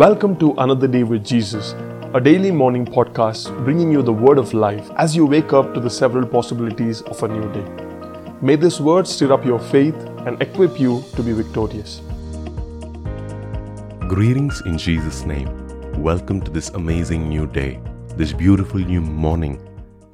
Welcome to Another Day with Jesus, a daily morning podcast bringing you the word of life as you wake up to the several possibilities of a new day. May this word stir up your faith and equip you to be victorious. Greetings in Jesus' name. Welcome to this amazing new day, this beautiful new morning.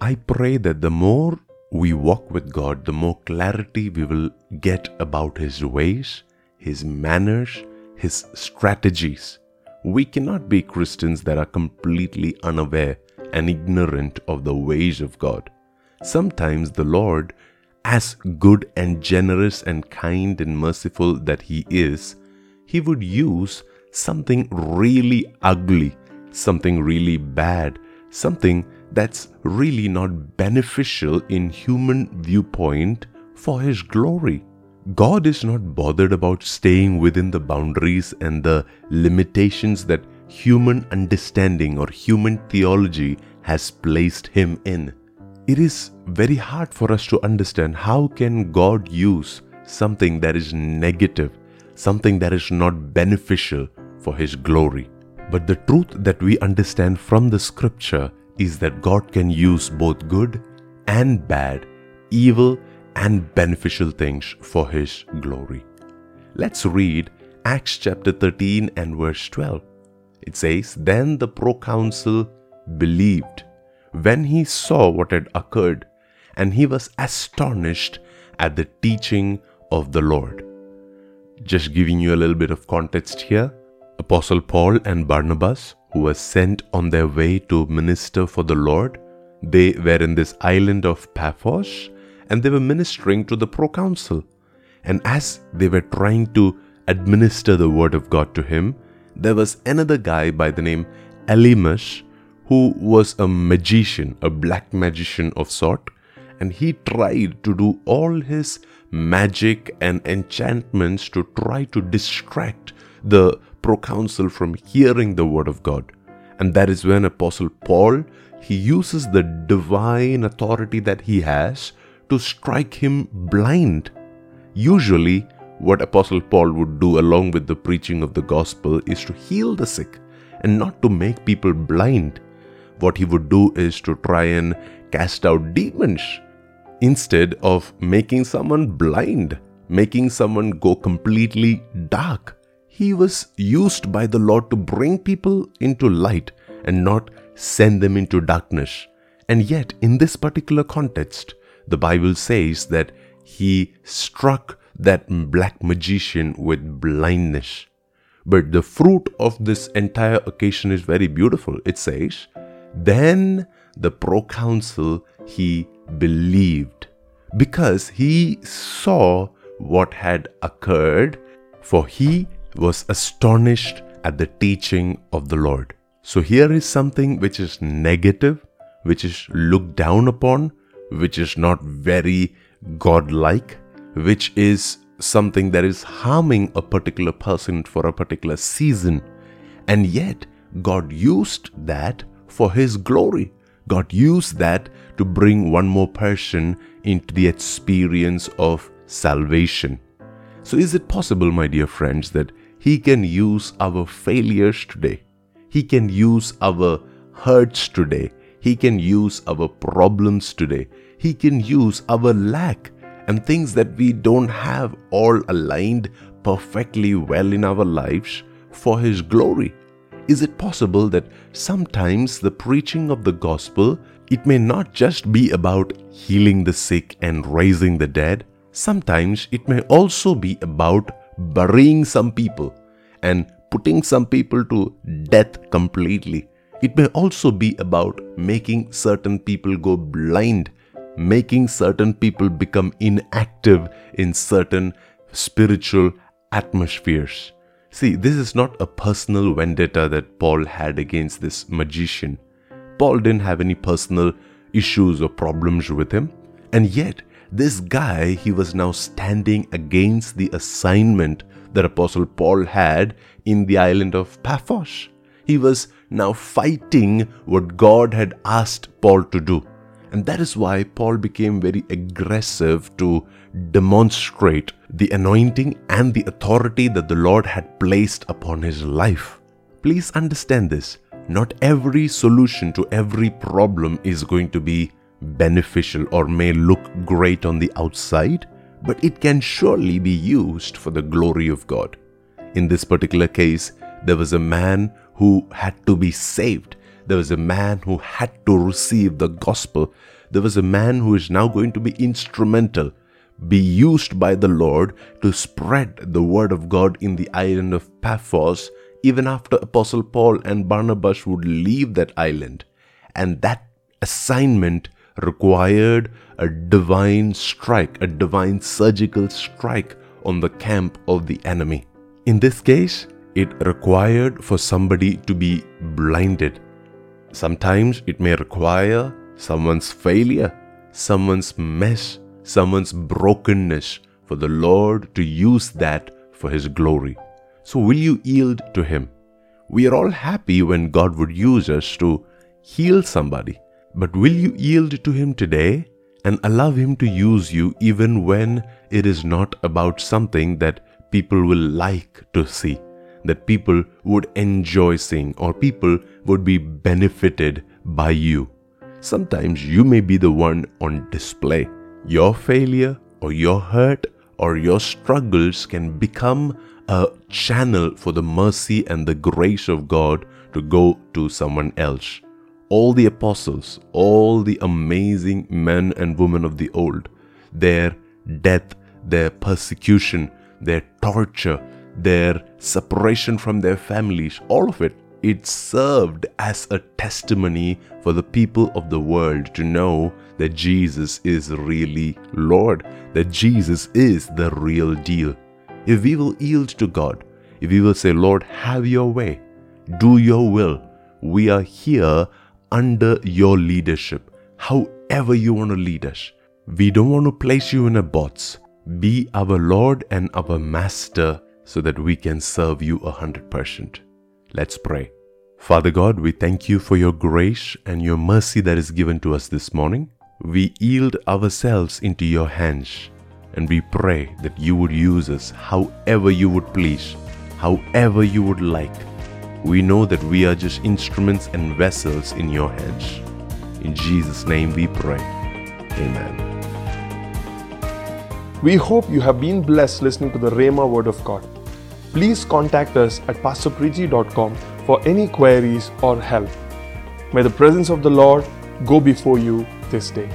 I pray that the more we walk with God, the more clarity we will get about His ways, His manners, His strategies. We cannot be Christians that are completely unaware and ignorant of the ways of God. Sometimes the Lord, as good and generous and kind and merciful that He is, He would use something really ugly, something really bad, something that's really not beneficial in human viewpoint for his glory. God is not bothered about staying within the boundaries and the limitations that human understanding or human theology has placed him in. It is very hard for us to understand how can God use something that is negative, something that is not beneficial for his glory. But the truth that we understand from the scripture is that God can use both good and bad, evil and beneficial things for His glory. Let's read Acts chapter 13 and verse 12. It says, Then the proconsul believed when he saw what had occurred, and he was astonished at the teaching of the Lord. Just giving you a little bit of context here. Apostle Paul and Barnabas who were sent on their way to minister for the Lord. They were in this island of Paphos and they were ministering to the proconsul. And as they were trying to administer the word of God to him, there was another guy by the name Elymas who was a magician, a black magician of sort, and he tried to do all his magic and enchantments to try to distract the proconsul from hearing the word of God. And that is when Apostle Paul he uses the divine authority that he has to strike him blind. Usually, what Apostle Paul would do along with the preaching of the gospel is to heal the sick and not to make people blind. What he would do is to try and cast out demons instead of making someone blind, making someone go completely dark. He was used by the Lord to bring people into light and not send them into darkness. And yet, in this particular context, the Bible says that he struck that black magician with blindness. But the fruit of this entire occasion is very beautiful. It says, Then the proconsul he believed because he saw what had occurred, for he was astonished at the teaching of the Lord. So here is something which is negative, which is looked down upon, which is not very godlike, which is something that is harming a particular person for a particular season. And yet, God used that for His glory. God used that to bring one more person into the experience of salvation. So, is it possible, my dear friends, that he can use our failures today. He can use our hurts today. He can use our problems today. He can use our lack and things that we don't have all aligned perfectly well in our lives for His glory. Is it possible that sometimes the preaching of the gospel it may not just be about healing the sick and raising the dead. Sometimes it may also be about burying some people and putting some people to death completely. It may also be about making certain people go blind, making certain people become inactive in certain spiritual atmospheres. See, this is not a personal vendetta that Paul had against this magician. Paul didn't have any personal issues or problems with him, and yet this guy, he was now standing against the assignment that Apostle Paul had in the island of Paphos. He was now fighting what God had asked Paul to do. And that is why Paul became very aggressive to demonstrate the anointing and the authority that the Lord had placed upon his life. Please understand this. Not every solution to every problem is going to be beneficial or may look great on the outside, but it can surely be used for the glory of God. In this particular case, there was a man who had to be saved. There was a man who had to receive the gospel. There was a man who is now going to be instrumental, be used by the Lord to spread the word of God in the island of Paphos, even after Apostle Paul and Barnabas would leave that island. And that assignment required a divine strike, a divine surgical strike on the camp of the enemy. In this case, it required for somebody to be blinded. Sometimes it may require someone's failure, someone's mess, someone's brokenness for the Lord to use that for His glory. So, will you yield to Him? We are all happy when God would use us to heal somebody. But will you yield to Him today and allow Him to use you even when it is not about something that people will like to see, that people would enjoy seeing, or people would be benefited by you? Sometimes you may be the one on display. Your failure or your hurt or your struggles can become a channel for the mercy and the grace of God to go to someone else all the apostles, all the amazing men and women of the old, their death, their persecution, their torture, their separation from their families, all of it, it served as a testimony for the people of the world to know that Jesus is really Lord, that Jesus is the real deal. If we will yield to God, if we will say, Lord, have your way, do your will, we are here under your leadership, however you want to lead us. We don't want to place you in a box. Be our Lord and our Master so that we can serve you a hundred percent. Let's pray. Father God, we thank you for your grace and your mercy that is given to us this morning. We yield ourselves into your hands and we pray that you would use us however you would please, however you would like we know that we are just instruments and vessels in your hands. In Jesus' name we pray. Amen. We hope you have been blessed listening to the Rhema Word of God. Please contact us at pastorpriji.com for any queries or help. May the presence of the Lord go before you this day.